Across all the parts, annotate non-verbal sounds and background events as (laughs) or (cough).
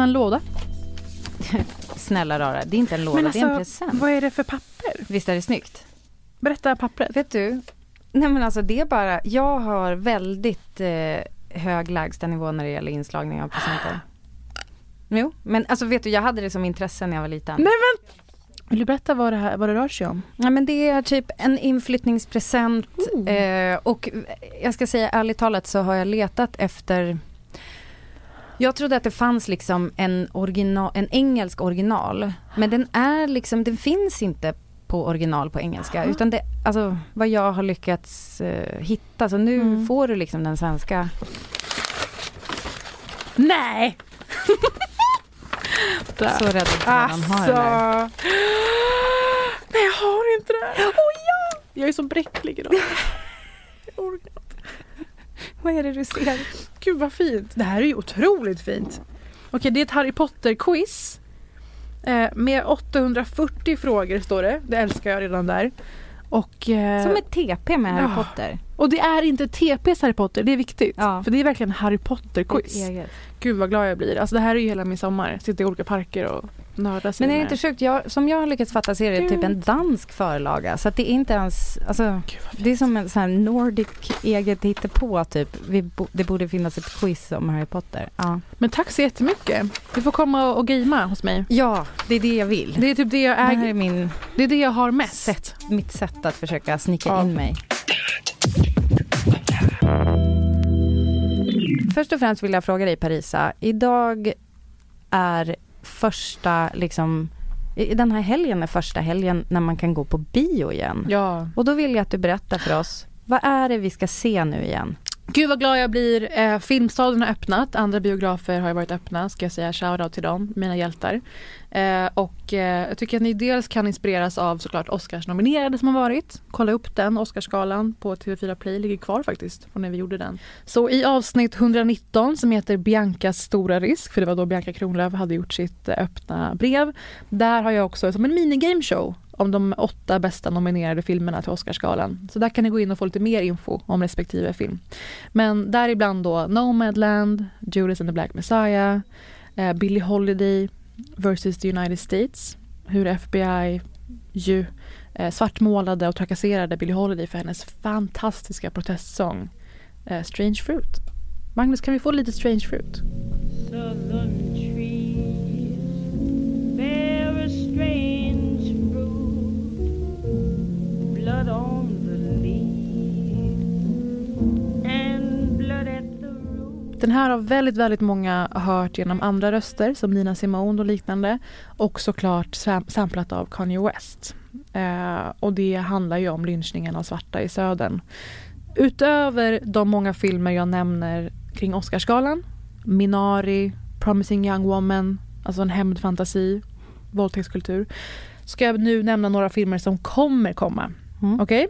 Öppna en låda. (laughs) Snälla rara, det är inte en låda, Men alltså, det är en present. vad är det för papper? Visst är det snyggt? Berätta pappret. Vet du? Nej men alltså det är bara, jag har väldigt eh, hög lägstanivå när det gäller inslagning av presenter. (gasps) Jo, men alltså vet du, jag hade det som intresse när jag var liten. Nej men! Vill du berätta vad det, här, vad det rör sig om? Ja, men det är typ en inflyttningspresent eh, och jag ska säga ärligt talat så har jag letat efter jag trodde att det fanns liksom en, original, en engelsk original. Men den är liksom, den finns inte på original på engelska. Utan det, alltså vad jag har lyckats eh, hitta. Så nu Mm. får du liksom den svenska. Nej! (laughs) Så rädd att man har Alltså. den där. (gasps) Nej jag har inte det. (gasps) Oh, ja. Jag är så bräcklig idag. (laughs) (laughs) Vad är det du ser? Gud vad fint. Det här är ju otroligt fint. Okej det är ett Harry Potter-quiz. Eh, med 840 frågor står det. Det älskar jag redan där. Och, eh, Som ett TP med Harry ja. Potter. Och det är inte TP's Harry Potter, det är viktigt. Ja. För det är verkligen Harry Potter-quiz. Gud vad glad jag blir. Alltså det här är ju hela min sommar. Sitta i olika parker och nörda sig Men är det inte sjukt? Jag, som jag har lyckats fatta så är det typ en dansk förlaga. Så att det är inte ens, alltså, det är som en sån här Nordic eget hittepå typ. Vi det borde finnas ett quiz om Harry Potter. Ja. Men tack så jättemycket. Du får komma och gamea hos mig. ja, det är det jag vill. Det är typ det jag Det här är äger. min, Det är det jag har mest. sätt, mitt sätt att försöka snicka Ja. in mig. Först och främst vill jag fråga dig Parisa. Idag är första, liksom, i- den här helgen är första helgen när man kan gå på bio igen. Ja. Och då vill jag att du berättar för oss, vad är det vi ska se nu igen? Gud vad glad jag blir. Eh, Filmstaden har öppnat. Andra biografer har ju varit öppna. Ska jag säga shoutout till dem, mina hjältar. Eh, och eh, jag tycker att ni dels kan inspireras av såklart Oscars-nominerade som har varit. Kolla upp den, Oscarsgalan på TV4 Play. Ligger kvar faktiskt från när vi gjorde den. Så i avsnitt 119 som heter Biancas stora risk, för det var då Bianca Kronlöf hade gjort sitt eh, öppna brev. Där har jag också som en minigame show om de åtta bästa nominerade filmerna till Oscarsgalan. Så där kan ni gå in och få lite mer info om respektive film. Men däribland då Nomadland, Judas and the Black Messiah, eh, Billie Holiday versus the United States. Hur FBI ju eh, svartmålade och trakasserade Billie Holiday för hennes fantastiska protestsång eh, Strange Fruit. Magnus, kan vi få lite Strange Fruit? southern trees bear a strange Den här har väldigt, väldigt många hört genom andra röster som Nina Simone och liknande och såklart sam- samplat av Kanye West. Eh, och det handlar ju om lynchningen av svarta i södern. Utöver de många filmer jag nämner kring Oscarsgalan, Minari, Promising Young Woman, alltså en hämndfantasi, våldtäktskultur, ska jag nu nämna några filmer som kommer komma. Mm. Okej?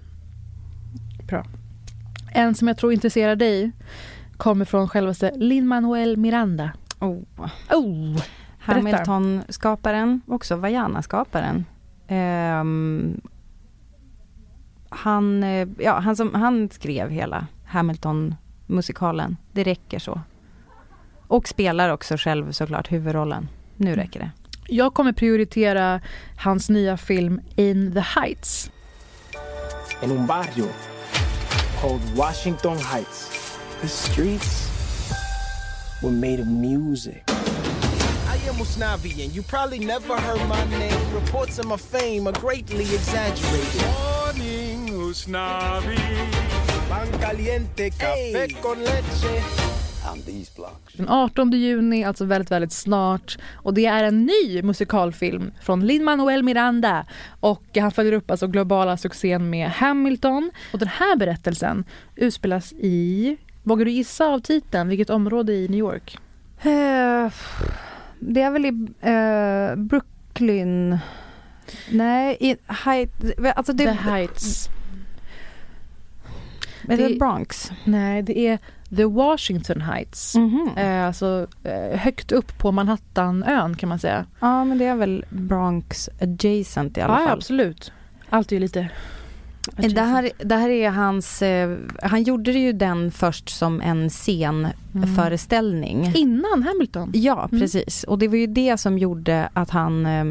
Bra. En som jag tror intresserar dig kommer från självaste Lin-Manuel Miranda. Oh. Oh, Hamilton-skaparen, också Vajana-skaparen. Ehm, han, eh, ja, han, som, han skrev hela Hamilton-musikalen. Det räcker så. Och spelar också själv såklart huvudrollen. Nu räcker det. jag kommer prioritera hans nya film In the Heights. en un barrio called Washington Heights. The streets were made of music. I am Usnavi, and you probably never heard my name. Reports of my fame are greatly exaggerated. Morning, Usnavi. Pan caliente, café con leche. And these blocks. Den 18 juni, alltså väldigt, väldigt snart. Och det är en ny musikalfilm från Lin-Manuel Miranda. Och han följer upp alltså globala succén med Hamilton. Och den här berättelsen utspelas i, vågar du gissa av titeln, vilket område i New York? Eh, det är väl i eh, Brooklyn. Nej, i Height, alltså det, The Heights. Är det det- Bronx? Nej, det är The Washington Heights. Mhm. Eh, alltså eh, högt upp på Manhattanön kan man säga. Ja, men det är väl Bronx adjacent i alla Ja, ja, fall. absolut. Allt är ju lite... Det här, det här är hans, eh, han gjorde ju den först som en scenföreställning. Innan Hamilton. Ja, Mm. precis. Och det var ju det som gjorde att han eh,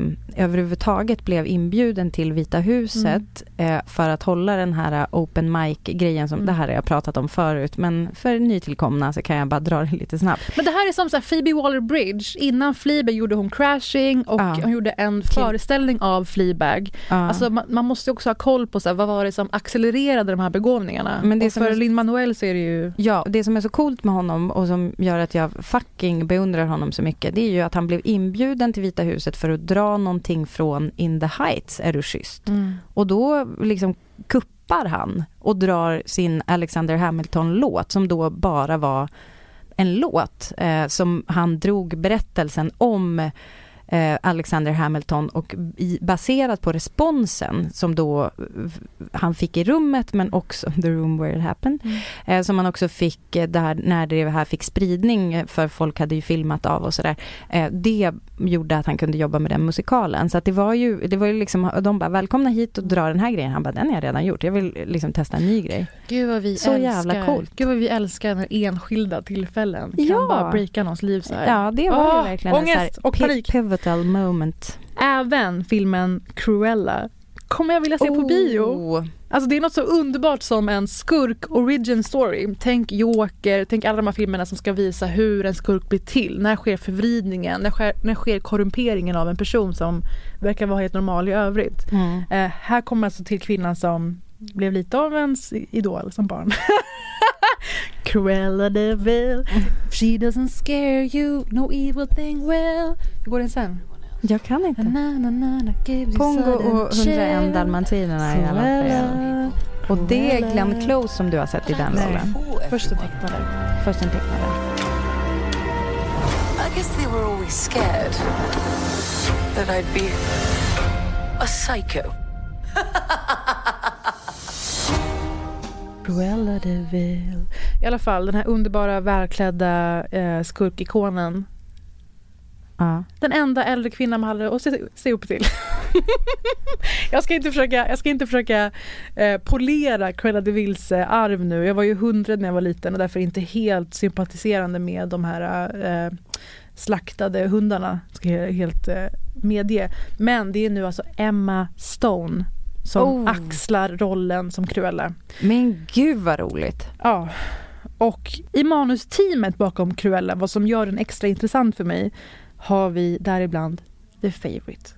överhuvudtaget blev inbjuden till Vita huset eh, för att hålla den här open mic-grejen som, Mm. det här har jag pratat om förut, men för nytillkomna så kan jag bara dra det lite snabbt. Men det här är som så här Phoebe Waller-Bridge. Innan Fleabag gjorde hon Crashing och Ja. hon gjorde en föreställning av Fleabag. Ja. Alltså man, man måste också ha koll på så här, vad var det som accelererade de här begåvningarna. Men det och för Lin-Manuel så är det ju... Ja, det som är så coolt med honom och som gör att jag fucking beundrar honom så mycket, det är ju att han blev inbjuden till Vita huset för att dra någonting från In the Heights, är du schysst? Och då liksom kuppar han och drar sin Alexander Hamilton-låt som då bara var en låt eh, som han drog berättelsen om eh, Alexander Hamilton och i, baserat på responsen som då eh, han fick i rummet men också (laughs) the room where it happened. Eh, som han också fick eh, där, när det här fick spridning för folk hade ju filmat av och sådär. Eh, det gjorde att han kunde jobba med den musikalen. Så att det var ju, det var ju liksom, de bara välkomna hit och dra den här grejen. Han bara den har jag redan gjort, jag vill liksom testa en ny grej. Gud vad vi Så älskar. jävla coolt. Gud vad vi älskar när enskilda tillfällen kan Ja. bara breaka någons liv så här. Ja, det var Åh, ju verkligen en så här ångest och panik. Pivotal moment. Även filmen Cruella kommer jag vilja se på bio. Oh. Alltså det är något så underbart som en skurk origin story. Tänk Joker, tänk alla de här filmerna som ska visa hur en skurk blir till. När sker förvridningen? När sker, när sker korrumperingen av en person som verkar vara helt normal i övrigt? Mm. Eh, här kommer alltså till kvinnan som blev lite av ens idol som barn. (laughs) Cruella de Vil, she doesn't scare you, no evil thing will. Hur går den sen? Jag kan inte. Na, na, na, na, gives you Pongo och 101 chill. dalmatinerna i alla fall. Och det är Glenn Close som du har sett i den rollen. Första tecknade. Först en tecknare. I guess they were always scared that I'd be a psycho. (laughs) Cruella de Vil. I alla fall den här underbara välklädda eh, skurkikonen. Ja. Den enda äldre kvinnan man hade att se, se upp till. (laughs) jag ska inte försöka, jag ska inte försöka eh, polera Cruella de Vils eh, arv nu. Jag var ju hundred när jag var liten och därför inte helt sympatiserande med de här eh, slaktade hundarna. Ska jag helt eh, medge. Men det är nu alltså Emma Stone som Oh. axlar rollen som Cruella. Men gud vad roligt. Ja. Och i manusteamet bakom Cruella, vad som gör den extra intressant för mig, har vi däribland The Favourite.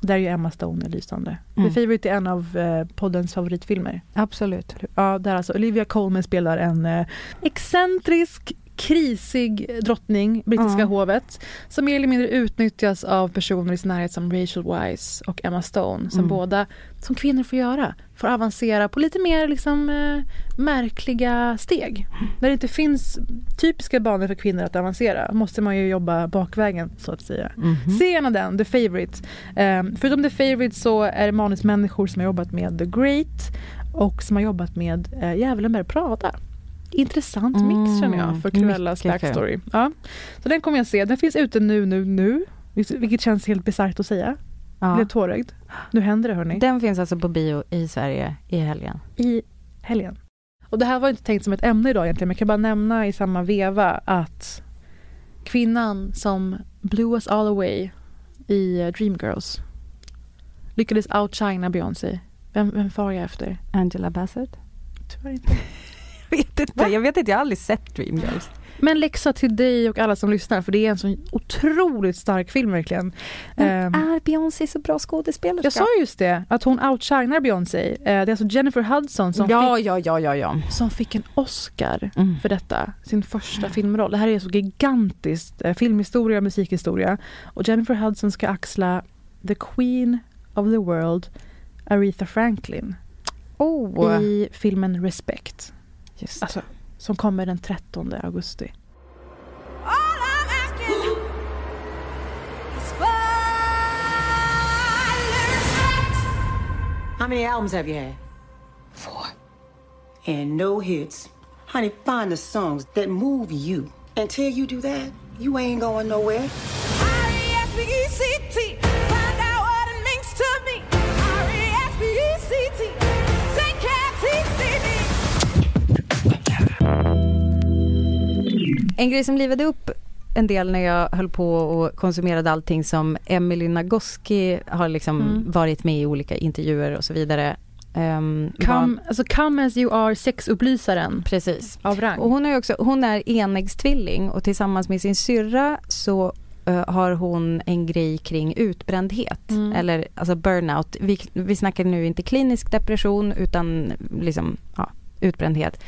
Där är ju Emma Stone är lysande. Mm. The Favourite är en av eh, poddens favoritfilmer. Absolut. Ja, där alltså Olivia Colman spelar en eh, excentrisk, krisig drottning, brittiska Ja. hovet, som mer eller mindre utnyttjas av personer i sin närhet som Rachel Weisz och Emma Stone, som Mm. båda, som kvinnor får göra, får avancera på lite mer liksom, eh, märkliga steg. Där det inte finns typiska banor för kvinnor att avancera, måste man ju jobba bakvägen så att säga. Mhm. Se gärna den, The Favourite. Um, förutom The Favourite så är det manusmänniskor som har jobbat med The Great och som har jobbat med eh, Djävulen bär Prada. Intressant mix Mm, känner jag för Cruellas mycket kul. backstory. Ja. Så den kommer jag se. Den finns ute nu, nu, nu. Vilket känns helt bisarrt att säga. Ja. blev tårögd. Nu händer det hörni. Den finns alltså på bio i Sverige i helgen. I helgen. Och det här var inte tänkt som ett ämne idag egentligen men jag kan bara nämna i samma veva att kvinnan som blew us all away i eh, Dreamgirls lyckades outshina Beyoncé. Vem, vem far jag efter? Angela Bassett? Tyvärr inte. Jag vet inte, jag vet inte, jag har aldrig sett Dreamgirls. Men läxa till dig och alla som lyssnar för det är en så otroligt stark film verkligen. Men Ehm, är Beyoncé så bra skådespelerska? jag sa just det, att hon outshinar Beyoncé. Eh, det är alltså Jennifer Hudson som, ja, fick, ja, ja, ja, ja. som fick en Oscar Mm. för detta, sin första filmroll. Det här är så gigantiskt, eh, filmhistoria och musikhistoria. Och Jennifer Hudson ska axla The Queen of the World, Aretha Franklin, Oh, i filmen Respect, just alltså, som kommer den 13 augusti. How many albums have you had? Four. And no hits. Honey, find the songs that move you. Until you do that, you ain't going nowhere. En grej som livade upp en del när jag höll på och konsumerade allting som Emily Nagoski har liksom Mm. varit med i olika intervjuer och så vidare. Um, Come, alltså come as you are, sexupplysaren precis. av rang. Och hon är också, hon är enäggstvilling och tillsammans med sin syrra så eh, har hon en grej kring utbrändhet Mm. eller alltså burnout. Vi, vi snackar nu inte klinisk depression utan liksom ja, utbrändhet.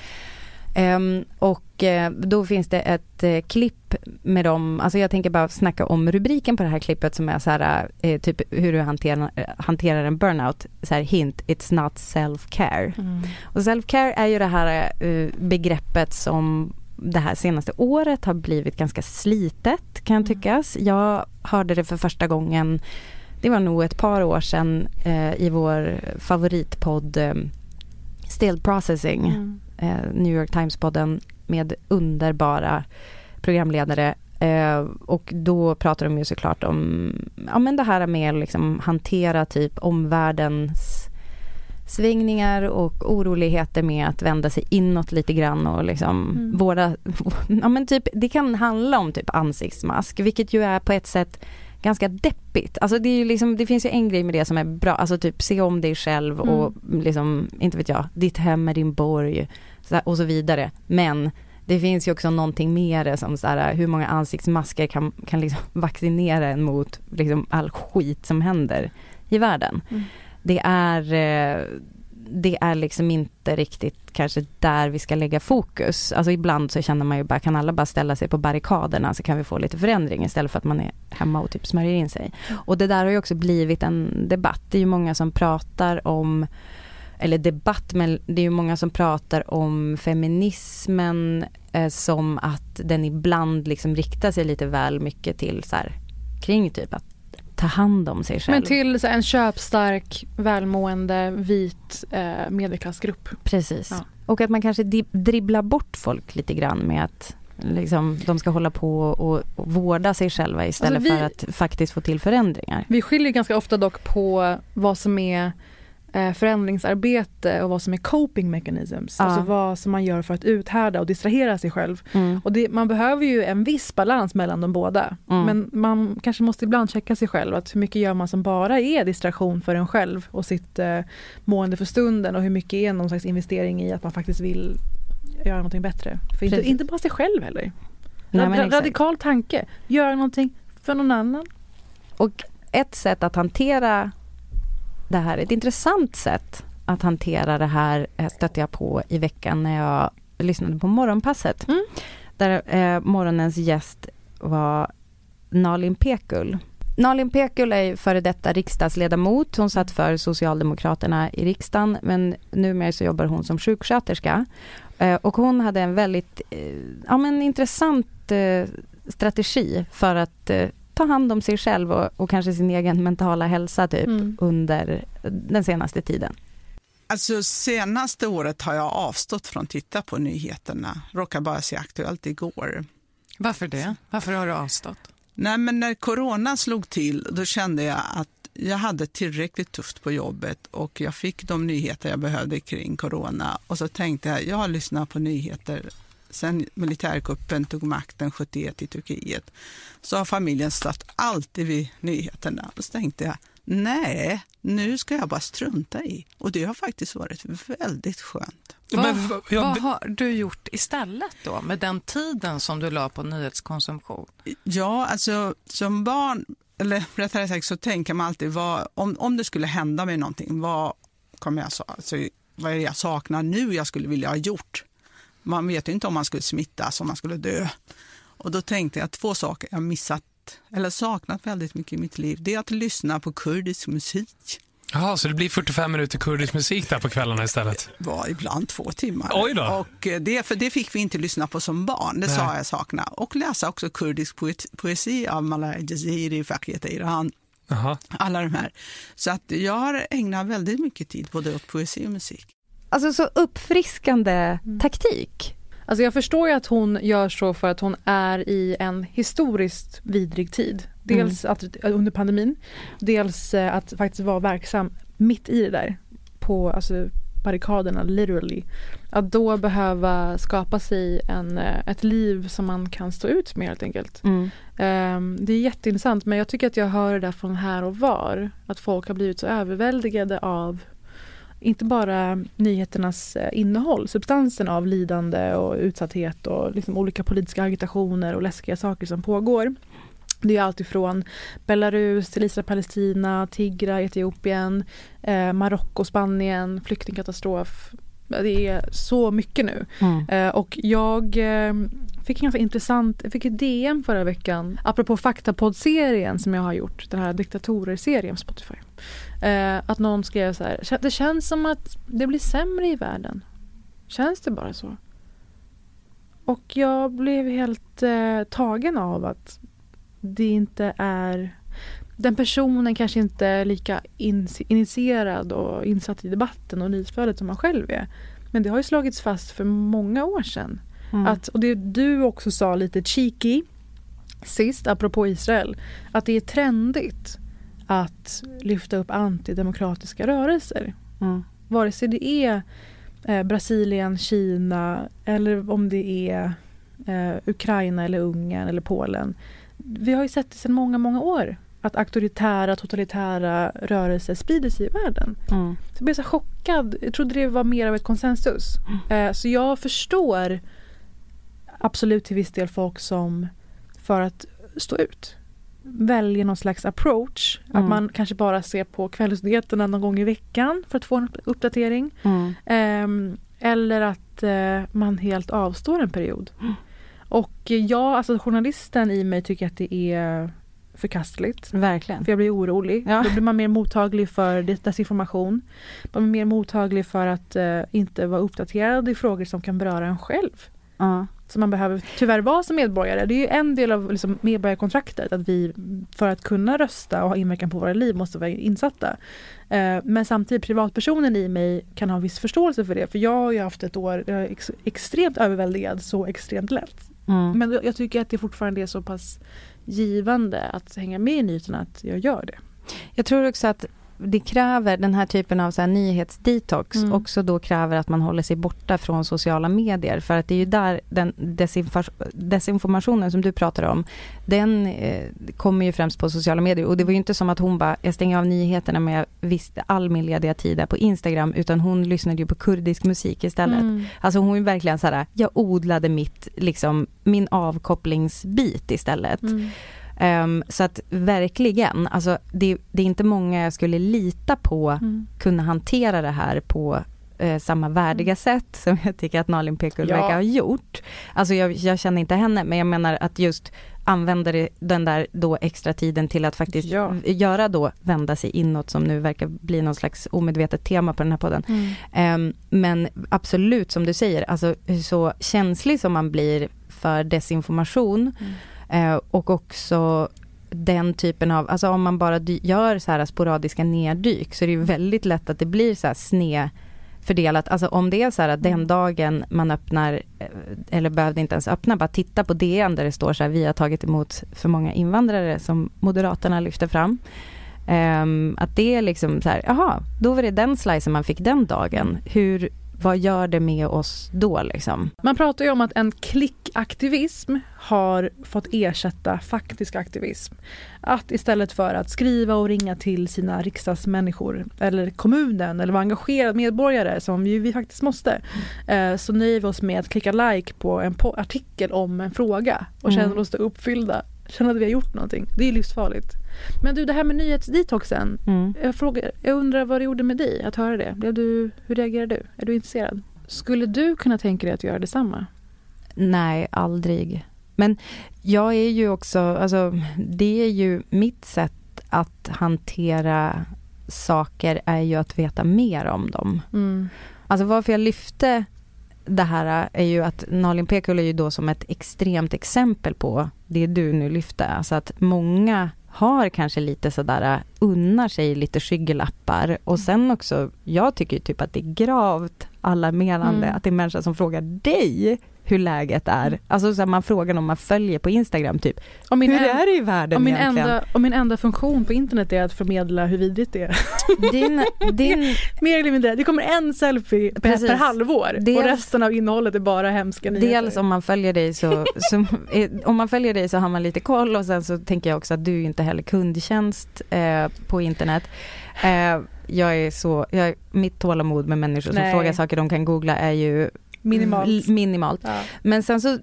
Ehm, och eh, då finns det ett eh, klipp med dem, alltså jag tänker bara snacka om rubriken på det här klippet som är så här, eh, typ hur du hanterar, hanterar en burnout, så här hint, it's not self-care. Mm. Och self-care är ju det här begreppet som det här senaste året har blivit ganska slitet kan tyckas. Jag hörde det för första gången, det var nog ett par år sedan eh, i vår favoritpodd eh, Still Processing, Mm. Eh, New York Times-podden med underbara programledare. Eh, och då pratar de ju såklart om ja, men det här med att liksom hantera typ omvärldens svängningar och oroligheter med att vända sig inåt lite grann och liksom Mm. våra, (laughs) ja men typ det kan handla om typ ansiktsmask vilket ju är på ett sätt ganska deppigt. Alltså det är liksom, det finns ju en grej med det som är bra, alltså typ se om dig själv och liksom, inte vet jag, ditt hem är din borg så här, och så vidare. Men det finns ju också någonting mer som så här, hur många ansiktsmasker kan, kan liksom (laughs) vaccinera en mot liksom all skit som händer i världen. Mm. Det är eh, det är liksom inte riktigt kanske där vi ska lägga fokus. Alltså ibland så känner man ju bara, kan alla bara ställa sig på barrikaderna så kan vi få lite förändring istället för att man är hemma och typ smörjer in sig. Och det där har ju också blivit en debatt. Det är ju många som pratar om eller debatt, men det är ju många som pratar om feminismen eh, som att den ibland liksom riktar sig lite väl mycket till så här, kring typ att ta hand om sig själv. Men till så här, en köpstark, välmående, vit eh, medelklassgrupp. Precis. Ja. Och att man kanske dribblar bort folk lite grann med att liksom, de ska hålla på och, och vårda sig själva istället Alltså, vi- för att faktiskt få till förändringar. Vi skiljer ganska ofta dock på vad som är förändringsarbete och vad som är coping mechanisms. Ja. Alltså vad som man gör för att uthärda och distrahera sig själv. Mm. Och det, man behöver ju en viss balans mellan de båda. Mm. Men man kanske måste ibland checka sig själv. Att hur mycket gör man som bara är distraktion för en själv och sitt eh, mående för stunden och hur mycket är någon slags investering i att man faktiskt vill göra någonting bättre. För inte, inte bara sig själv heller. Nej, Ra- men exakt. radikal tanke. Göra någonting för någon annan. Och ett sätt att hantera det här, ett intressant sätt att hantera det här eh, stötte jag på i veckan när jag lyssnade på Morgonpasset. Mm. Där eh, morgonens gäst var Nalin Pekul. Nalin Pekul är före detta riksdagsledamot. Hon satt för Socialdemokraterna i riksdagen men numera så jobbar hon som sjuksköterska. Eh, och hon hade en väldigt eh, ja, men intressant strategi för att ta hand om sig själv och, och kanske sin egen mentala hälsa typ Mm. under den senaste tiden. Alltså senaste året har jag avstått från att titta på nyheterna. Råkar bara se Aktuellt igår. Varför det? Varför har du avstått? Nej, men när corona slog till, då kände jag att jag hade tillräckligt tufft på jobbet och jag fick de nyheter jag behövde kring corona. Och så tänkte jag, jag har lyssnat på nyheter sen militärkuppen tog makten 71 i Turkiet. Så har familjen stått alltid vid nyheterna. Och så tänkte jag, nej, nu ska jag bara strunta i. Och det har faktiskt varit väldigt skönt. Vad, vad har du gjort istället då med den tiden som du la på nyhetskonsumtion? Ja, alltså som barn, eller rättare sagt så tänker man alltid vad, om, om det skulle hända mig någonting, vad kommer jag alltså, vad är det jag saknar nu jag skulle vilja ha gjort? Man vet ju inte om man skulle smittas, om man skulle dö. Och då tänkte jag två saker jag missat eller saknat väldigt mycket i mitt liv. Det är att lyssna på kurdisk musik. Jaha, så det blir 45 minuter kurdisk musik där på kvällarna istället? Det var ibland två timmar. Oj då. Och eh, det, för det fick vi inte lyssna på som barn, det Nej. sa jag sakna. Och läsa också kurdisk poet, poesi av Malay Jaziri, Fakir Iran. Aha. Alla de här. Så att jag har ägnat väldigt mycket tid både åt poesi och musik. Alltså så uppfriskande taktik. Alltså jag förstår ju att hon gör så för att hon är i en historiskt vidrig tid. Dels att, under pandemin, dels eh, att faktiskt vara verksam mitt i det där. På alltså, barrikaderna, literally. Att då behöva skapa sig en, eh, ett liv som man kan stå ut med helt enkelt. Mm. Ehm, det är jätteintressant men jag tycker att jag hör det där från här och var. Att folk har blivit så överväldigade av inte bara nyheternas eh, innehåll, substansen av lidande och utsatthet och liksom olika politiska agitationer och läskiga saker som pågår. Det är allt ifrån Belarus till Israel-Palestina, Tigra, Etiopien, eh, Marocko, Spanien, flyktingkatastrof. Det är så mycket nu. Mm. Eh, och jag eh, fick en ganska intressant, jag fick ett DM förra veckan apropå faktapodd-serien som jag har gjort, den här diktatorer-serien på Spotify. Eh, att någon skrev så här, "Kä- det känns som att det blir sämre i världen. Känns det bara så? Och jag blev helt tagen av att det inte är den personen kanske inte är lika in, initierad och insatt i debatten och nyhetsflödet som man själv är. Men det har ju slagits fast för många år sedan. Mm. Att, och det du också sa lite cheeky sist, apropå Israel, att det är trendigt att lyfta upp antidemokratiska rörelser. Mm. Vare sig det är eh, Brasilien, Kina eller om det är eh, Ukraina eller Ungern eller Polen. Vi har ju sett det sedan många, många år att auktoritära, totalitära rörelser sprider sig i världen. Mm. Så jag blev så chockad. Jag trodde det var mer av ett konsensus. Eh, så jag förstår absolut till viss del folk som för att stå ut väljer någon slags approach. Mm. Att man kanske bara ser på kvällsnyheterna någon gång i veckan för att få en uppdatering. Mm. Ehm, eller att eh, man helt avstår en period. Och eh, jag, alltså journalisten i mig tycker att det är förkastligt. Verkligen. För jag blir orolig. Ja. Då blir man mer mottaglig för des- desinformation. Man blir mer mottaglig för att eh, inte vara uppdaterad i frågor som kan beröra en själv. Ja. Som man behöver tyvärr vara som medborgare. Det är ju en del av liksom, medborgarkontraktet att vi för att kunna rösta och ha inverkan på våra liv måste vara insatta. Eh, men samtidigt privatpersonen i mig kan ha viss förståelse för det. För jag har ju haft ett år, jag är ex- extremt överväldigad så extremt lätt. Mm. Men jag tycker att det fortfarande är så pass givande att hänga med i nyheterna att jag gör det. Jag tror också att det kräver den här typen av så här nyhetsdetox Mm. också då kräver att man håller sig borta från sociala medier för att det är ju där den desinfor- desinformationen som du pratar om den eh, kommer ju främst på sociala medier och det var ju inte som att hon bara jag stänger av nyheterna men jag visste all min lediga tid där på Instagram utan hon lyssnade ju på kurdisk musik istället. Mm. Alltså hon är verkligen så här jag odlade mitt liksom min avkopplingsbit istället. Mm. Ehm, så att verkligen, alltså det, det är inte många jag skulle lita på Mm. kunna hantera det här på eh, samma värdiga sätt (laughs) som jag tycker att Nalin Pekul Ja. verkar ha gjort. Alltså jag, jag känner inte henne, men jag menar att just använda den där då extra tiden till att faktiskt Ja. göra då, vända sig inåt som nu verkar bli någon slags omedvetet tema på den här podden. Mm. Ehm, men absolut som du säger, alltså så känslig som man blir för desinformation eh, och också den typen av, alltså om man bara gör så här sporadiska neddyk så är det ju väldigt lätt att det blir så här sned fördelat. Alltså om det är så här att den dagen man öppnar, eh, eller behövde inte ens öppna, bara titta på DN där det står så här, vi har tagit emot för många invandrare som Moderaterna lyfter fram. Ehm, att det är liksom så här, jaha, då var det den slicen man fick den dagen. Hur, vad gör det med oss då liksom? Man pratar ju om att en klickaktivism har fått ersätta faktisk aktivism. Att istället för att skriva och ringa till sina riksdagsmänniskor eller kommunen eller vara engagerad medborgare som vi faktiskt måste eh, så nöjer vi oss med att klicka like på en artikel om en fråga och Mm. känner oss då uppfyllda. Känner att vi har gjort någonting. Det är livsfarligt. Men du det här med nyhetsdetoxen. Mm. Jag, frågar, jag undrar vad det gjorde med dig att höra det. Blev du, hur reagerade du? Är du intresserad? Skulle du kunna tänka dig att göra detsamma? Nej, aldrig. Men jag är ju också, alltså det är ju mitt sätt att hantera saker är ju att veta mer om dem. Mm. Alltså varför jag lyfte det här är ju att Nalin Pekul är ju då som ett extremt exempel på det du nu lyfte. Alltså att många har kanske lite sådär, unnar sig lite skyggelappar och sen också, jag tycker typ att det är gravt alarmerande Mm. att det är människor som frågar dig hur läget är. Alltså så här, man frågar om man följer på Instagram typ, Om min hur en- är det i världen Om min, egentligen? enda, om min enda funktion på internet är att förmedla hur vidrigt det är. Din, (laughs) din, Mer eller mindre. Det kommer en selfie per, Precis. per halvår Dels- och resten av innehållet är bara hemska nyheter. Dels om man följer dig så, (laughs) så eh, om man följer dig så har man lite koll och sen så tänker jag också att du inte heller kundtjänst eh, på internet. Eh, jag är så, jag, mitt tålamod med människor som Nej. frågar saker de kan googla är ju Minimalt. l- minimalt. Ja. Men sen så, eh,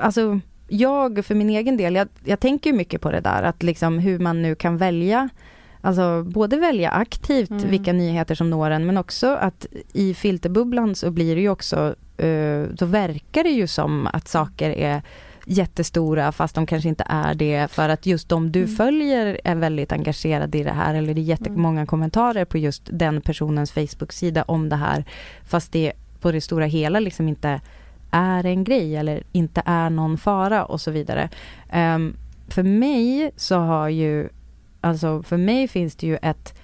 alltså jag för min egen del, jag, jag tänker ju mycket på det där att liksom hur man nu kan välja Alltså både välja aktivt Mm. vilka nyheter som når en men också att i filterbubblan så blir det ju också, eh, då verkar det ju som att saker är jättestora fast de kanske inte är det för att just de du Mm. följer är väldigt engagerade i det här eller det är jättemånga kommentarer på just den personens Facebook-sida om det här fast det på det stora hela liksom inte är en grej eller inte är någon fara och så vidare. Ehm, för mig så har ju, alltså för mig finns det ju ett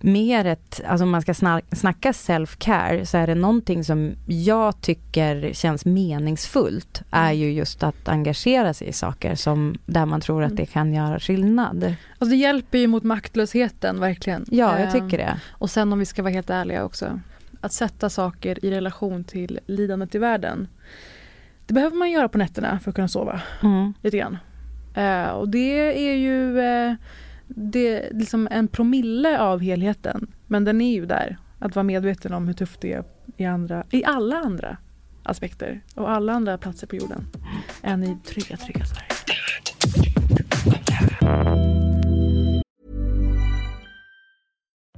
mer ett, alltså om man ska sna- snacka self-care så är det någonting som jag tycker känns meningsfullt är ju just att engagera sig i saker som där man tror att det kan göra skillnad. Alltså det hjälper ju mot maktlösheten verkligen. Ja, jag Eh, tycker det. Och sen om vi ska vara helt ärliga också. Att sätta saker i relation till lidandet i världen. Det behöver man göra på nätterna för att kunna sova. Mm. Lite grann. Eh, och det är ju eh, det är liksom en promille av helheten. Men den är ju där. Att vara medveten om hur tufft det är i, andra, i alla andra aspekter och alla andra platser på jorden än i trygga, trygga Sverige.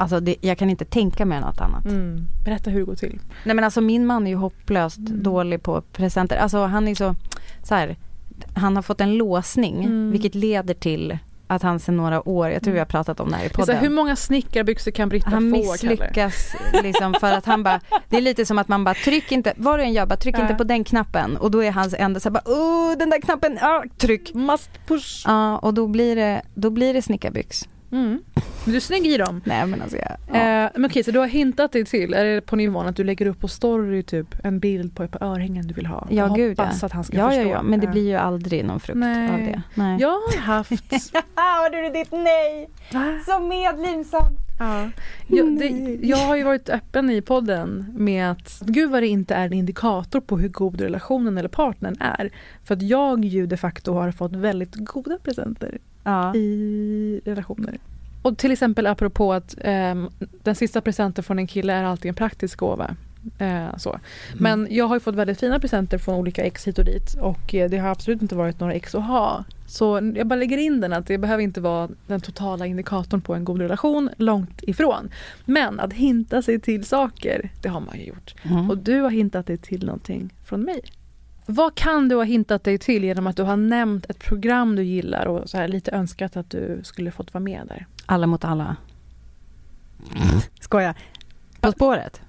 Alltså det, jag kan inte tänka mig något annat. Mm. Berätta hur det går till. Nej men alltså min man är ju hopplöst dålig på presenter. Alltså han är så, så här, han har fått en låsning Mm. vilket leder till att han sedan några år, jag tror vi har pratat om det här i podden. här, hur många snickarbyxor kan Britta han få? Kalle? misslyckas liksom för att han bara, det är lite som att man bara tryck inte, vad du än gör, bara tryck Ja. inte på den knappen och då är hans enda så här bara, oh den där knappen, ah, tryck. Must push. Ja och då blir det, då blir det snickarbyx. Mm. Men du är snygg i dem. (laughs) Nej men alltså jag, ja. Eh, men okej, så du har hintat dig till, är det på nivån att du lägger upp på story typ en bild på ett par örhängen du vill ha? Ja och gud ja. hoppas att han ska ja, förstå. ja, ja, men det Eh, blir ju aldrig någon frukt Nej. av det. Nej. Jag har haft... (laughs) Hörde du ditt nej? Så medlidsamt. Ja. Jag, det, jag har ju varit öppen i podden med att gud vad det inte är en indikator på hur god relationen eller partnern är. För att jag ju de facto har fått väldigt goda presenter Ja. i relationer. Och till exempel apropå att ehm, den sista presenten från en kille är alltid en praktisk gåva. Eh, så. Men jag har ju fått väldigt fina presenter från olika ex hit och dit och eh, det har absolut inte varit några ex att ha. Så jag bara lägger in den att det behöver inte vara den totala indikatorn på en god relation, långt ifrån. Men att hinta sig till saker, det har man ju gjort. Mm. Och du har hintat dig till någonting från mig. Vad kan du ha hintat dig till genom att du har nämnt ett program du gillar och så här lite önskat att du skulle fått vara med där? Alla mot alla. Skoja. På spåret?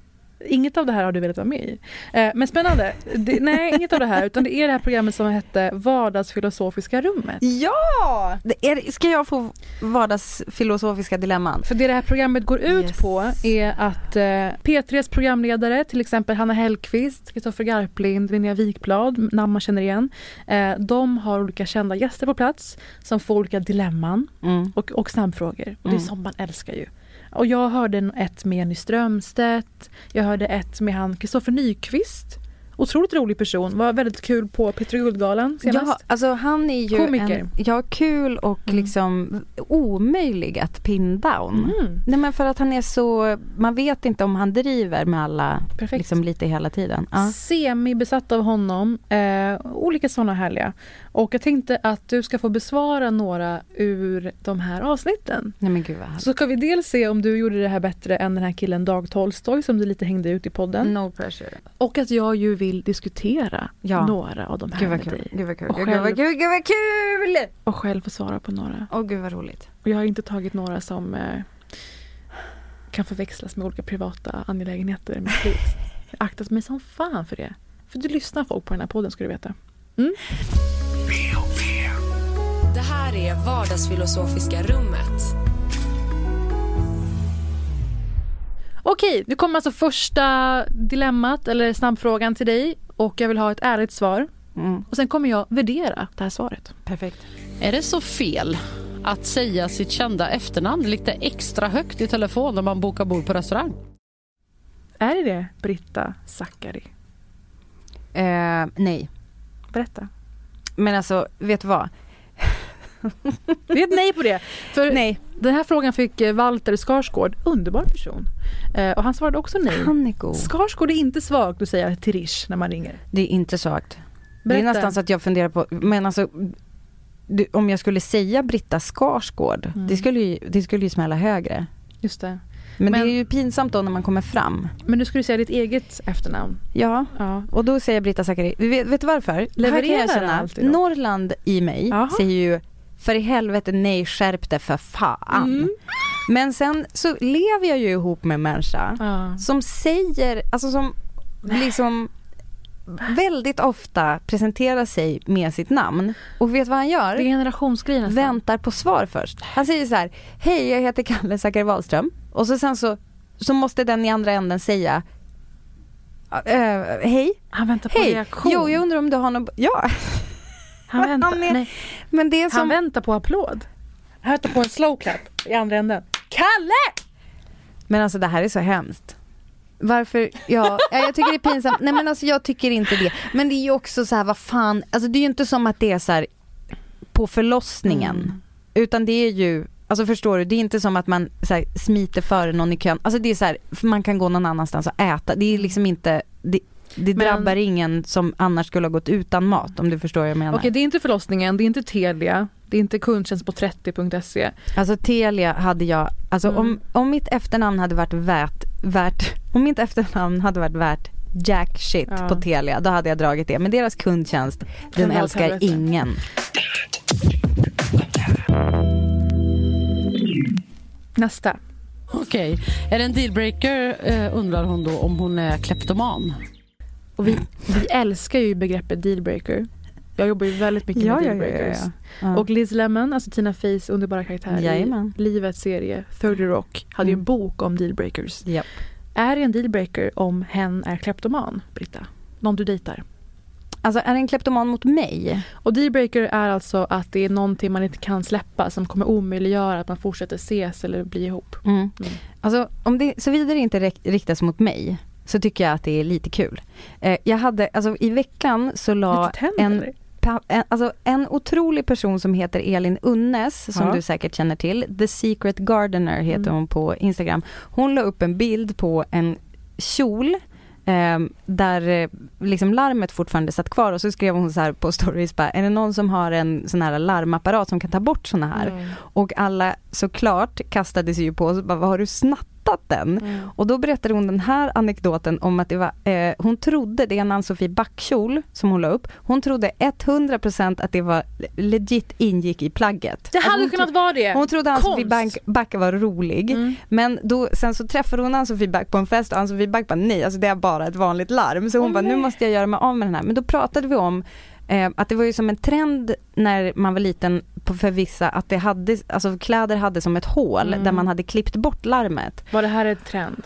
Inget av det här har du velat vara med i. Eh, men spännande. Det, nej, inget av det här. Utan det är det här programmet som hette Vardagsfilosofiska rummet. Ja! Är, ska jag få vardagsfilosofiska dilemman? För det det här programmet går ut Yes. på är att eh, P3s programledare, till exempel Hanna Hellquist, Kristoffer Garplind, Linnea Wikblad, namn man känner igen. Eh, de har olika kända gäster på plats som får olika dilemman Mm. och, och snabbfrågor. Och det är Mm. sånt man älskar ju. Och jag hörde ett med Jenny Strömstedt. Jag hörde ett med han Kristoffer Nyqvist. Otroligt rolig person. Var väldigt kul på Peter Guldgalan senast. Ja, alltså han är ju Komiker. En, ja, kul och liksom omöjlig att pin down. Mm. Nej men för att han är så, man vet inte om han driver med alla Perfekt. liksom lite hela tiden. Ja. Semi-besatt av honom. Eh, olika sådana härliga. Och jag tänkte att du ska få besvara några ur de här avsnitten. Nej men gud vad. Så ska vi dels se om du gjorde det här bättre än den här killen Dag Tolstoy som du lite hängde ut i podden. No pressure. Och att jag ju vill diskutera Ja. några av de här Gud vad med kul, dig. gud vad kul, Och gud vad själv- kul, gud vad kul! Och själv få svara på några. Åh gud vad roligt. Och jag har inte tagit några som eh, kan förväxlas med olika privata angelägenheter liv. (laughs) Jag aktat mig som fan för det. För du lyssnar folk på den här podden ska du veta. Mm? Det här är Vardagsfilosofiska rummet. Okej, nu kommer alltså första dilemmat eller snabbfrågan till dig och jag vill ha ett ärligt svar. Mm. Och sen kommer jag värdera det här svaret. Perfekt. Är det så fel att säga sitt kända efternamn lite extra högt i telefon när man bokar bord på restaurang? Är det det, Britta Zackari? Eh, nej. Berätta. Men alltså, vet du vad? Det är ett nej på det. För Nej. Den här frågan fick eh, Walter Skarsgård, underbar person. Eh, och han svarade också nej. Han är god. Skarsgård är inte svagt att säga till Rish när man ringer. Det är inte svagt. Det Berätta. är nästan så att jag funderar på, men alltså du, om jag skulle säga Britta Skarsgård, Mm. det, skulle ju, det skulle ju smälla högre. Just det. Men, Men- det är ju pinsamt då när man kommer fram. Men du skulle säga ditt eget efternamn. Ja, Ja. och då säger Britta Zackari, vet, vet du varför? Levererar jag känna, alltid då? Norrland i mig Jaha. säger ju för i helvete nej skärp dig för fan. Mm. Men sen så lever jag ju ihop med en människa Ja. som säger, alltså som liksom väldigt ofta presenterar sig med sitt namn. Och vet vad han gör? Det är generationsgrej nästan. Väntar på svar först. Han säger så här, hej jag heter Kalle Zackari Wahlström. Och så sen så, så måste den i andra änden säga "Eh, hej. Han väntar på Hej, reaktion. jo jag undrar om du har någon, ja. Han väntar, han är- nej. Men det som, han väntar på applåd. Han väntar på en slow clap i andra änden. Kalle! men alltså det här är så hemskt. Varför, ja, ja, jag tycker det är pinsamt. Nej men alltså jag tycker inte det. Men det är ju också så här, vad fan, alltså det är ju inte som att det är så här på förlossningen. Mm. Utan det är ju, alltså förstår du, det är inte som att man så här, smiter före någon i kön. Alltså det är så här, man kan gå någon annanstans och äta. Det är liksom inte, det, det Men- drabbar ingen som annars skulle ha gått utan mat om du förstår vad jag menar. Okej, det är inte förlossningen, det är inte Telia, det är inte kundtjänst på 30.se. Alltså Telia hade jag, alltså Mm. om, om mitt efternamn hade varit värt, värt, (laughs) om mitt efternamn hade varit värt jack shit Ja. på Telia, då hade jag dragit det. Men deras kundtjänst, den älskar helvete. ingen. Nästa. Okej, är det en dealbreaker eh, undrar hon då om hon är kleptoman? Och vi, vi älskar ju begreppet dealbreaker. Jag jobbar ju väldigt mycket Ja, med ja, dealbreakers. ja, ja. Och Liz Lemon, alltså Tina Feys underbara karaktär Jajamän. i Livets serie 30 Rock, hade ju en Mm. bok om dealbreakers. Japp. Är det en dealbreaker om hen är kleptoman, Britta? Någon du dejtar? Alltså är det en kleptoman mot mig? Och dealbreaker är alltså att det är någonting man inte kan släppa som kommer omöjliggöra att man fortsätter ses eller bli ihop. Mm. Alltså om det så vidare inte rik- riktas mot mig så tycker jag att det är lite kul. Eh, jag hade, alltså i veckan så la en, en, alltså en otrolig person som heter Elin Unnes, som Ja. du säkert känner till, The Secret Gardener heter Mm. hon på Instagram. Hon la upp en bild på en kjol eh, där liksom larmet fortfarande satt kvar och så skrev hon så här på stories bara, är det någon som har en sån här larmapparat som kan ta bort såna här? Mm. Och alla såklart kastade sig ju på och bara, vad har du snattat den? Mm. Och då berättade hon den här anekdoten om att det var, eh, hon trodde, det är en Ann-Sofie Back-kjol som hon la upp, hon trodde 100% att det var legit ingick i plagget. Det Alltså hade hon kunnat vara det. Hon trodde Ann-Sofie. Back, var rolig, Mm. men då, sen så träffade hon Ann-Sofie Back på en fest och Ann-Sofie Back bara nej, alltså det är bara ett vanligt larm. Så hon Åh, bara, nu måste jag göra mig av med den här. Men då pratade vi om eh, att det var ju som en trend när man var liten för vissa att det hade, alltså kläder hade som ett hål Mm. där man hade klippt bort larmet. Var det här ett trend?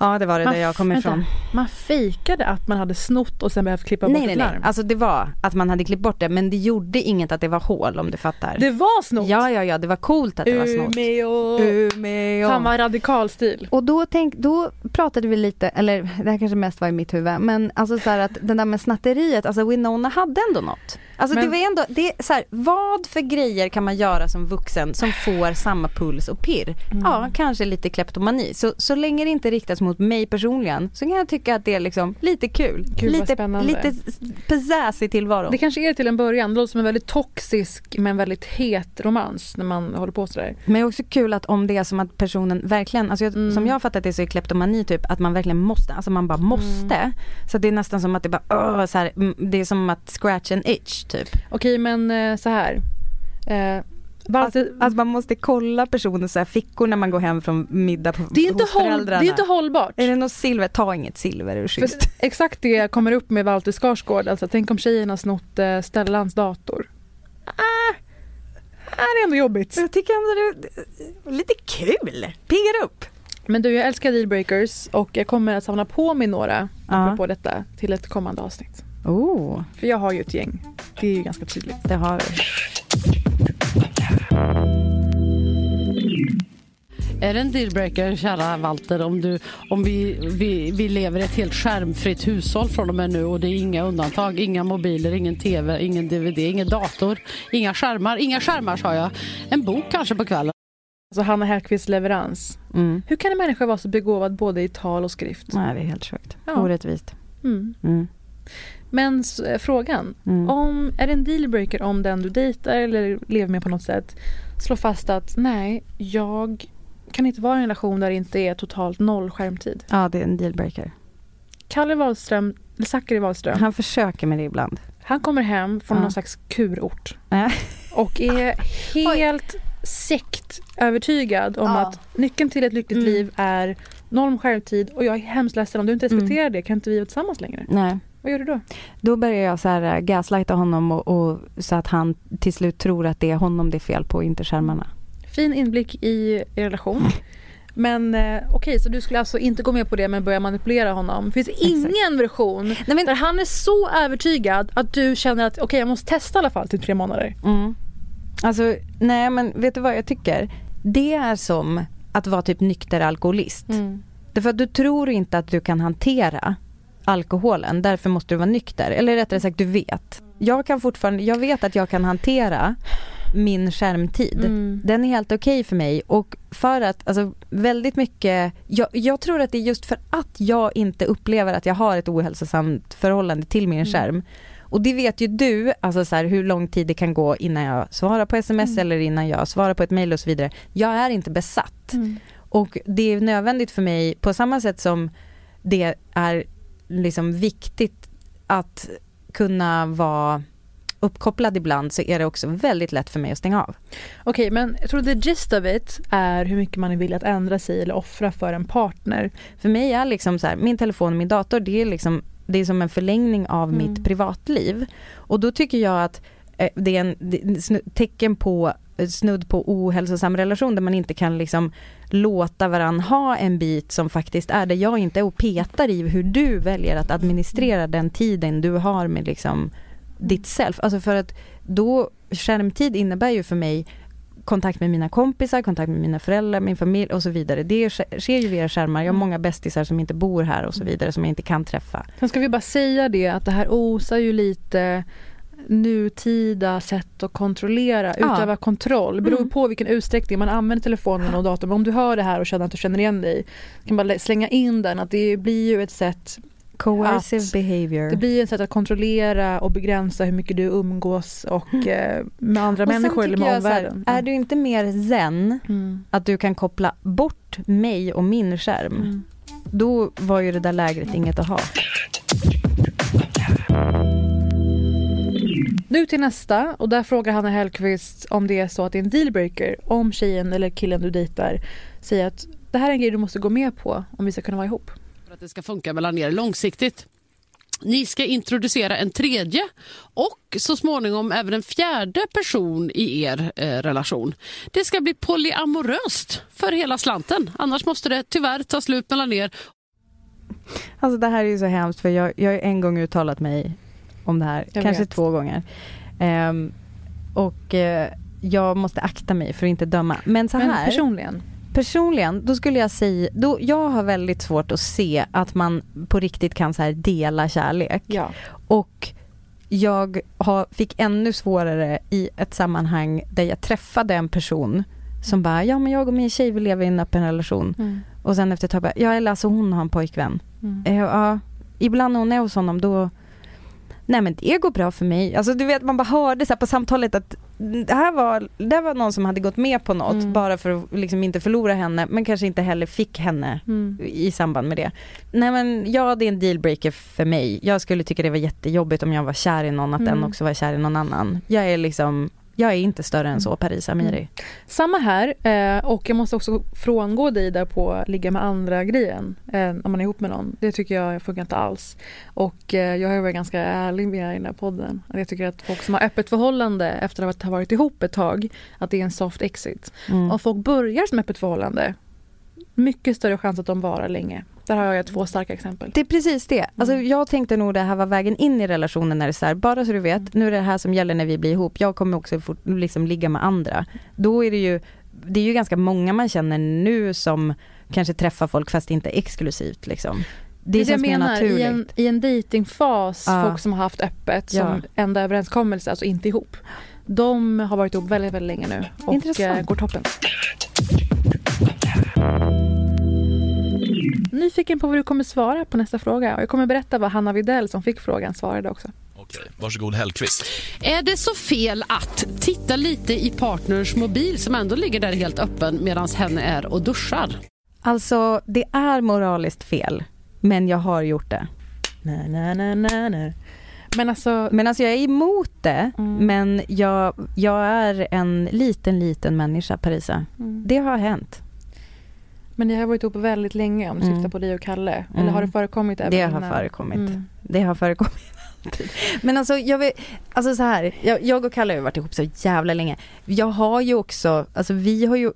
Ja det var det Man där jag kom ifrån. vänta, Man fejkade att man hade snott och sen behövt klippa Nej bort nej ett nej, larm. alltså det var att man hade klippt bort det men det gjorde inget att det var hål om du fattar. det var snott! Ja ja ja, det var coolt att det var snott. Umeå! Fan vad radikal stil. Och då, tänk, då pratade vi lite, eller det här kanske mest var i mitt huvud, men alltså så att den där med snatteriet, alltså Winona hade ändå något. Alltså Men- det var ändå, det är så här, vad för grejer kan man göra som vuxen som får samma puls och pirr? Mm. Ja, kanske lite kleptomani. Så, så länge det inte riktas mot mig personligen så kan jag tycka att det är liksom lite kul. Gud, lite, lite pizzazz i tillvaron. Det kanske är till en början. Det låter som en väldigt toxisk men väldigt het romans när man håller på sådär. Men det är också kul att om det är som att personen verkligen, alltså jag, Mm. som jag har fattat det så är kleptomani typ att man verkligen måste, alltså man bara måste. Mm. Så det är nästan som att det bara, så här, mm, det är som att scratch an itch typ. Okej men eh, så här. Eh, Walter, Att man måste kolla personens så här fickor när man går hem från middag på, det, är inte hos håll, det är inte hållbart. Är det något silver, ta inget silver, schysst. (laughs) exakt det kommer upp med Walter Skarsgård. Alltså, tänk om tjejen har snott eh, Stellans dator. Ah, det är ändå jobbigt. Jag tycker ändå det är lite kul, piggar upp. Men du, jag älskar dealbreakers och jag kommer att samla på mig några Ja. apropå detta till ett kommande avsnitt. Oh, För jag har ju ett gäng. Det är ju ganska tydligt. det har du. Är det en dealbreaker, kära Walter, om, du, om vi, vi, vi lever i ett helt skärmfritt hushåll från och med nu och det är inga undantag, inga mobiler, ingen TV, ingen DVD, ingen dator, inga skärmar, inga skärmar sa jag. En bok kanske på kvällen. Alltså Hanna Hellquists leverans. Mm. Hur kan en människa vara så begåvad både i tal och skrift? Nej, det är helt sjukt. Ja. Orättvist. Mm. Mm. Men eh, frågan, Mm. om, är det en dealbreaker om den du dejtar eller lever med på något sätt slår fast att nej, jag kan inte vara i en relation där det inte är totalt noll skärmtid. Ja, det är en dealbreaker. Kalle Wahlström, eller Zachary Wahlström, han, Han försöker med det ibland. kommer hem från Ja. någon slags kurort Ja. och är (laughs) helt sektövertygad om Ja. att nyckeln till ett lyckligt Mm. liv är noll skärmtid och jag är hemskt ledsen om du inte respekterar det kan inte vi vara tillsammans längre. Nej. Vad gör du då? Då börjar jag så här äh, gaslighta honom och, och så att han till slut tror att det är honom det är fel på, inte skärmarna. Fin inblick i er relation. Men eh, okej, så du skulle alltså inte gå med på det men börja manipulera honom. Finns det ingen version Nej, men, där han är så övertygad att du känner att okej jag måste testa i alla fall till tre månader. mm. Alltså, nej men vet du vad jag tycker? Det är som att vara typ nykter alkoholist. Därför att du tror inte att du kan hantera alkoholen, därför måste du vara nykter. Eller rättare sagt, du vet. Jag kan fortfarande, jag vet att jag kan hantera min skärmtid. Mm. Den är helt okej för mig och för att, alltså väldigt mycket, jag, jag tror att det är just för att jag inte upplever att jag har ett ohälsosamt förhållande till min Mm. skärm. Och det vet ju du, alltså så här, hur lång tid det kan gå innan jag svarar på sms Mm. eller innan jag svarar på ett mail och så vidare. Jag är inte besatt. Mm. Och det är nödvändigt för mig på samma sätt som det är liksom viktigt att kunna vara uppkopplad ibland så är det också väldigt lätt för mig att stänga av. Okej, men jag tror the gist of it är hur mycket man är villig att ändra sig eller offra för en partner. För mig är liksom så här, min telefon och min dator det är liksom det är som en förlängning av Mm. mitt privatliv. Och då tycker jag att eh, det är en det är tecken på snudd på ohälsosam relation där man inte kan liksom låta varann ha en bit som faktiskt är där jag inte är och petar i hur du väljer att administrera den tiden du har med liksom ditt self. Alltså för att då, skärmtid innebär ju för mig kontakt med mina kompisar, kontakt med mina föräldrar, min familj och så vidare. Det sker ju via skärmar. Jag har många bästisar som inte bor här och så vidare som jag inte kan träffa. Sen ska vi bara säga det att det här osar ju lite nutida sätt att kontrollera, Ja. utöva kontroll. Det beror Mm. på vilken utsträckning man använder telefonen och datorn. Men om du hör det här och känner att du känner igen dig, kan bara lä- slänga in den att det blir ju ett sätt Coercive att, behavior. Det blir ett sätt att kontrollera och begränsa hur mycket du umgås och eh, med andra Och människor eller med så här, omvärlden. Är du inte mer zen Mm. att du kan koppla bort mig och min skärm, Mm. då var ju det där lägret inget att ha. Nu till nästa och där frågar Hanna Hellquist om det är så att det är en dealbreaker om tjejen eller killen du dejtar säger att det här är en grej du måste gå med på om vi ska kunna vara ihop. för att det ska funka mellan er långsiktigt. Ni ska introducera en tredje och så småningom även en fjärde person i er eh, relation. Det ska bli polyamoröst för hela slanten. Annars måste det tyvärr ta slut mellan er. Alltså det här är ju så hemskt för jag, jag har en gång uttalat mig om det här, Jag kanske vet. två gånger. Ehm, och eh, jag måste akta mig för att inte döma. Men så Men här. personligen? Personligen, då skulle jag säga, då, jag har väldigt svårt att se att man på riktigt kan så här dela kärlek. Ja. Och jag har, fick ännu svårare i ett sammanhang där jag träffade en person som bara, ja men jag och min tjej vi lever i en öppen relation. Mm. Och sen efter ett tag bara, ja eller alltså hon har en pojkvän. Mm. Eh, Ja, ibland när hon är hos honom då Nej men det går bra för mig. Alltså du vet man bara hörde så på samtalet att det här var, det var någon som hade gått med på något Mm. bara för att liksom inte förlora henne men kanske inte heller fick henne Mm. i samband med det. Nej men ja det är en dealbreaker för mig. Jag skulle tycka det var jättejobbigt om jag var kär i någon att den Mm. också var kär i någon annan. Jag är liksom, jag är inte större än så Paris Amiri. Mm. Samma här eh, och jag måste också frångå dig där på ligga med andra grejen eh, om man är ihop med någon. Det tycker jag funkar inte alls. Och eh, jag har ju varit ganska ärlig med i den här podden. Jag tycker att folk som har öppet förhållande efter att ha varit ihop ett tag, att det är en soft exit. Mm. Om folk börjar som öppet förhållande, mycket större chans att de varar länge. Där har jag två starka exempel. Det är precis det. Alltså Mm. jag tänkte nog det här var vägen in i relationen när det är så här, bara så du vet, Mm. nu är det här som gäller när vi blir ihop. Jag kommer också fort, liksom ligga med andra. Då är det ju, det är ju ganska många man känner nu som kanske träffar folk fast inte exklusivt liksom. Det, känns jag menar, naturligt. i en, i en datingfas, Ja. folk som har haft öppet Ja. som enda överenskommelse, alltså inte ihop. De har varit ihop väldigt, väldigt länge nu och Intressant. eh, går toppen. Nyfiken på vad du kommer svara på nästa fråga. Och jag kommer berätta vad Hanna Videll som fick frågan svarade också. Okej, varsågod Hellqvist. Är det så fel att titta lite i partners mobil som ändå ligger där helt öppen medan hen är och duschar? Alltså det är moraliskt fel, men jag har gjort det. Nej, nej, nej, nej, nej. Men alltså, Men alltså jag är emot det, Mm. men jag, jag är en liten, liten människa Parisa. Mm. Det har hänt. Men ni har varit ihop väldigt länge om du Mm. syftar på dig och Kalle. Eller Mm. har det förekommit även Det har innan? förekommit. Mm. Det har förekommit alltid. Men alltså jag vet, alltså så här, jag, jag och Kalle har varit ihop så jävla länge. Jag har ju också, alltså vi har ju,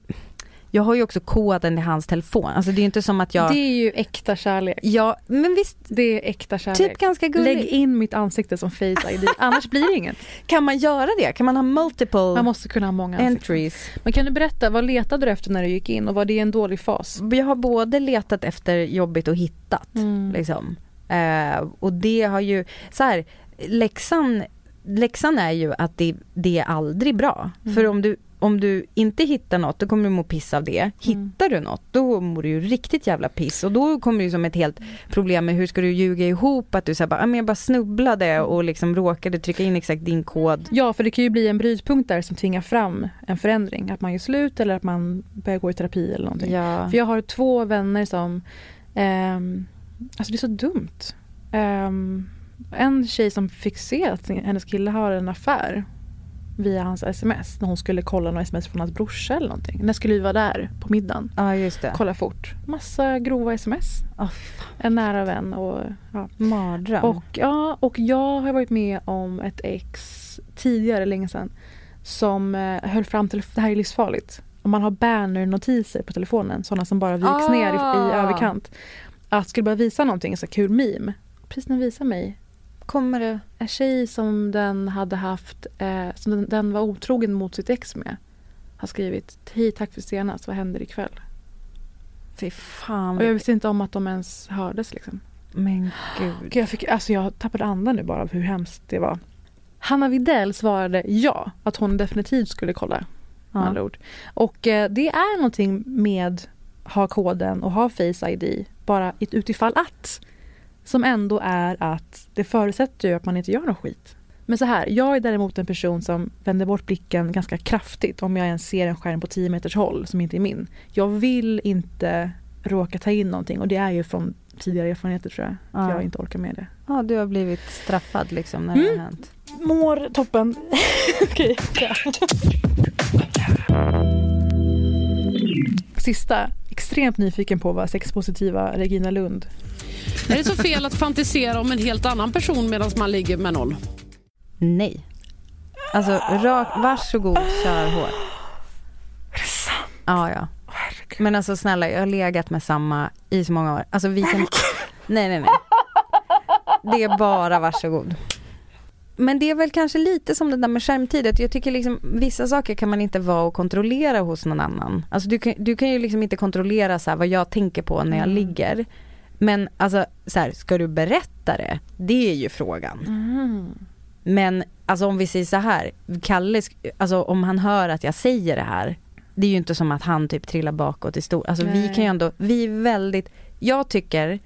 jag har ju också koden i hans telefon. Alltså det är ju inte som att jag... Det är ju äkta kärlek. Ja, men visst. Det är äkta kärlek. Typ ganska gulligt. Lägg in mitt ansikte som face ID, annars blir det inget. (laughs) Kan man göra det? Kan man ha multiple Man måste kunna ha många ansikten. entries? Men kan du berätta, vad letade du efter när du gick in och var det en dålig fas? Jag har både letat efter jobbigt och hittat. Mm. Liksom. Eh, och det har ju, så här, läxan, läxan är ju att det, det är aldrig bra. Mm. För om du, om du inte hittar något, då kommer du må piss av det. Hittar du något, då mår du ju riktigt jävla piss. Och då kommer du som ett helt problem med hur ska du ljuga ihop att du säger bara, "Ah, men jag bara snubblade och liksom råkade trycka in exakt din kod. Ja, för det kan ju bli en brytpunkt där som tvingar fram en förändring. Att man gör slut eller att man börjar gå i terapi eller någonting. Ja. För jag har två vänner som, ehm, alltså det är så dumt. Ehm, en tjej som fick se att hennes kille har en affär via hans sms när hon skulle kolla några sms från hans brorsa eller någonting. När skulle vi vara där på middagen? Ja, just det. Kolla fort. Massa grova sms. Oh, en nära vän och ja. Mardröm. Och, ja, och jag har varit med om ett ex tidigare, länge sedan, som eh, höll fram till, det här är livsfarligt, om man har banner-notiser på telefonen, sådana som bara viks Ah. ner i, i överkant. Att skulle bara visa någonting, så kul meme. Precis när visar mig. Kommer det? En tjej som den hade haft, eh, som den, den var otrogen mot sitt ex med. Har skrivit, hej tack för senast, vad händer ikväll? Fy fan. Och jag visste inte om att de ens hördes liksom. Men gud. Gud, Jag, fick, alltså jag tappade andan nu bara av hur hemskt det var. Hanna Videll svarade ja, att hon definitivt skulle kolla. Ja. andra ord. Och eh, det är någonting med ha koden och ha Face ID, bara utifall att. Som ändå är att det förutsätter ju att man inte gör något skit. Men så här, jag är däremot en person som vänder bort blicken ganska kraftigt om jag ens ser en skärm på 10 meters håll som inte är min. Jag vill inte råka ta in någonting och det är ju från tidigare erfarenheter tror jag. Att Ja. jag inte orkar med det. Ja, du har blivit straffad liksom när det Mm. har hänt. Mår toppen. (laughs) Okej. Sista, extremt nyfiken på vad sexpositiva Regina Lund. Är det så fel att fantisera om en helt annan person medan man ligger med någon? Nej. Alltså, rak, varsågod, kör hårt. Ja, ja. Men alltså snälla, jag har legat med samma i så många år. Alltså vi kan... Nej, nej, nej. Det är bara varsågod. Men det är väl kanske lite som det där med skärmtid. Jag tycker liksom vissa saker kan man inte vara och kontrollera hos någon annan. Alltså du kan, du kan ju liksom inte kontrollera så här vad jag tänker på när jag Mm. ligger. Men alltså så här, ska du berätta det? Det är ju frågan. Men alltså om vi säger så här, Kalle, alltså om han hör att jag säger det här, det är ju inte som att han typ trillar bakåt i stor, alltså vi Nej. kan ju ändå, vi är väldigt, jag tycker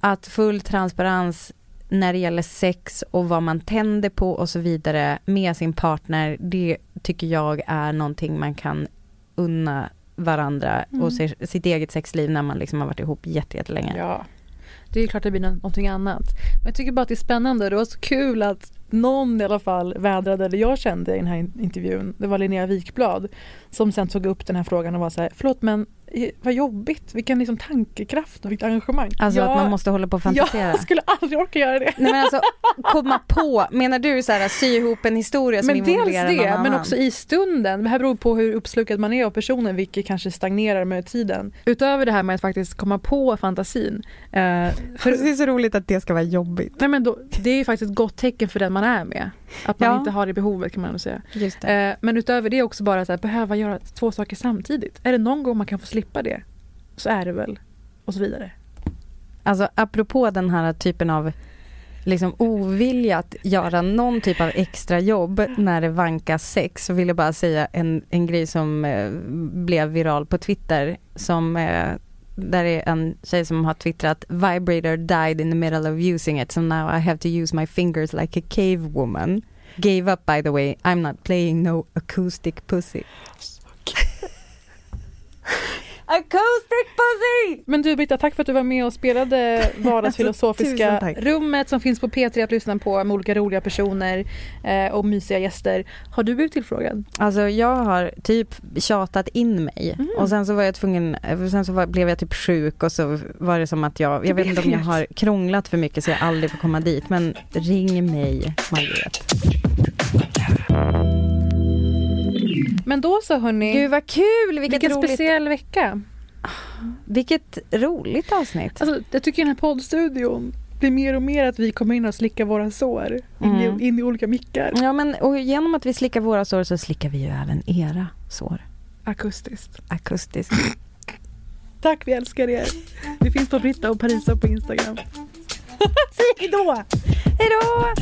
att full transparens när det gäller sex och vad man tänder på och så vidare med sin partner, det tycker jag är någonting man kan unna varandra Mm. och se, sitt eget sexliv när man liksom har varit ihop jätte- jättelänge. Ja. Det är klart det blir nå- någonting annat. Men jag tycker bara att det är spännande. Det var så kul att någon i alla fall vädrade det jag kände i den här in- intervjun. Det var Linnea Wikblad som sen tog upp den här frågan och var så här, förlåt men vad jobbigt, vilken liksom tankekraft och vilket engagemang. Alltså Jag- att man måste hålla på och fantisera. Jag skulle aldrig orka göra det. Nej men alltså komma på, menar du så här sy ihop en historia som Men dels involverar någon det, annan? men också i stunden. Det här beror på hur uppslukad man är av personen, vilket kanske stagnerar med tiden. Utöver det här med att faktiskt komma på fantasin. Eh, för det är så roligt att det ska vara jobbigt. Nej, men då, det är ju faktiskt ett gott tecken för den man är med. Att man Ja. inte har det behovet kan man nog säga. Eh, men utöver det också bara så här, behöva göra två saker samtidigt. Är det någon gång man kan få slippa det, så är det väl. Och så vidare. Alltså apropå den här typen av liksom ovilja att göra någon typ av extra jobb när det vankas sex så vill jag bara säga en, en grej som eh, blev viral på Twitter som eh, där är en tjej som har twittrat Vibrator died in the middle of using it so now I have to use my fingers like a cave woman. Gave up by the way, I'm not playing no acoustic pussy. Acoustic pussy! Men du Britta, tack för att du var med och spelade (laughs) Vardagsfilosofiska tack. rummet som finns på P3 att lyssna på med olika roliga personer eh, och mysiga gäster. Har du blivit tillfrågad? Alltså jag har typ tjatat in mig Mhm. och sen så var jag tvungen, sen så var, blev jag typ sjuk och så var det som att jag, jag vet inte om jag har krånglat för mycket så jag aldrig får komma dit men ring mig Margaret. Men då så hörni. Gud vad kul! Vilket, vilket roligt... speciell vecka. Vilket roligt avsnitt. Alltså, jag tycker den här poddstudion blir mer och mer att vi kommer in och slickar våra sår mm. in, i, mm. in, i, olika mickar. Ja, men och genom att vi slickar våra sår så slickar vi ju även era sår. Akustiskt. Akustiskt. (sniffs) Tack, vi älskar er. Vi finns på Britta och Parisa på Instagram. (laughs) Säg hej då! Hej då!